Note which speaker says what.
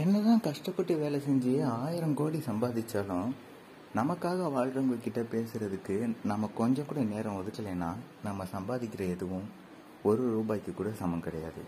Speaker 1: என்னதான் கஷ்டப்பட்டு வேலை செஞ்சு ஆயிரம் கோடி சம்பாதிச்சாலும் நமக்காக வாழ்றவங்க கிட்ட பேசுறதுக்கு நம்ம கொஞ்சம் கூட நேரம் ஒதுக்கலைன்னா நம்ம சம்பாதிக்கிற எதுவும் ஒரு ரூபாய்க்கு கூட சமம் கிடையாது.